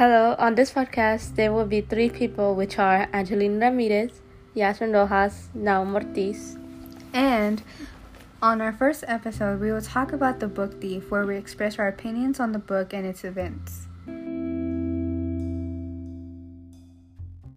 Hello, on this podcast, there will be three people, which are Angelina Ramirez, Yasmin Rojas, Naomi Ortiz. And on our first episode, we will talk about The Book Thief, where we express our opinions on the book and its events.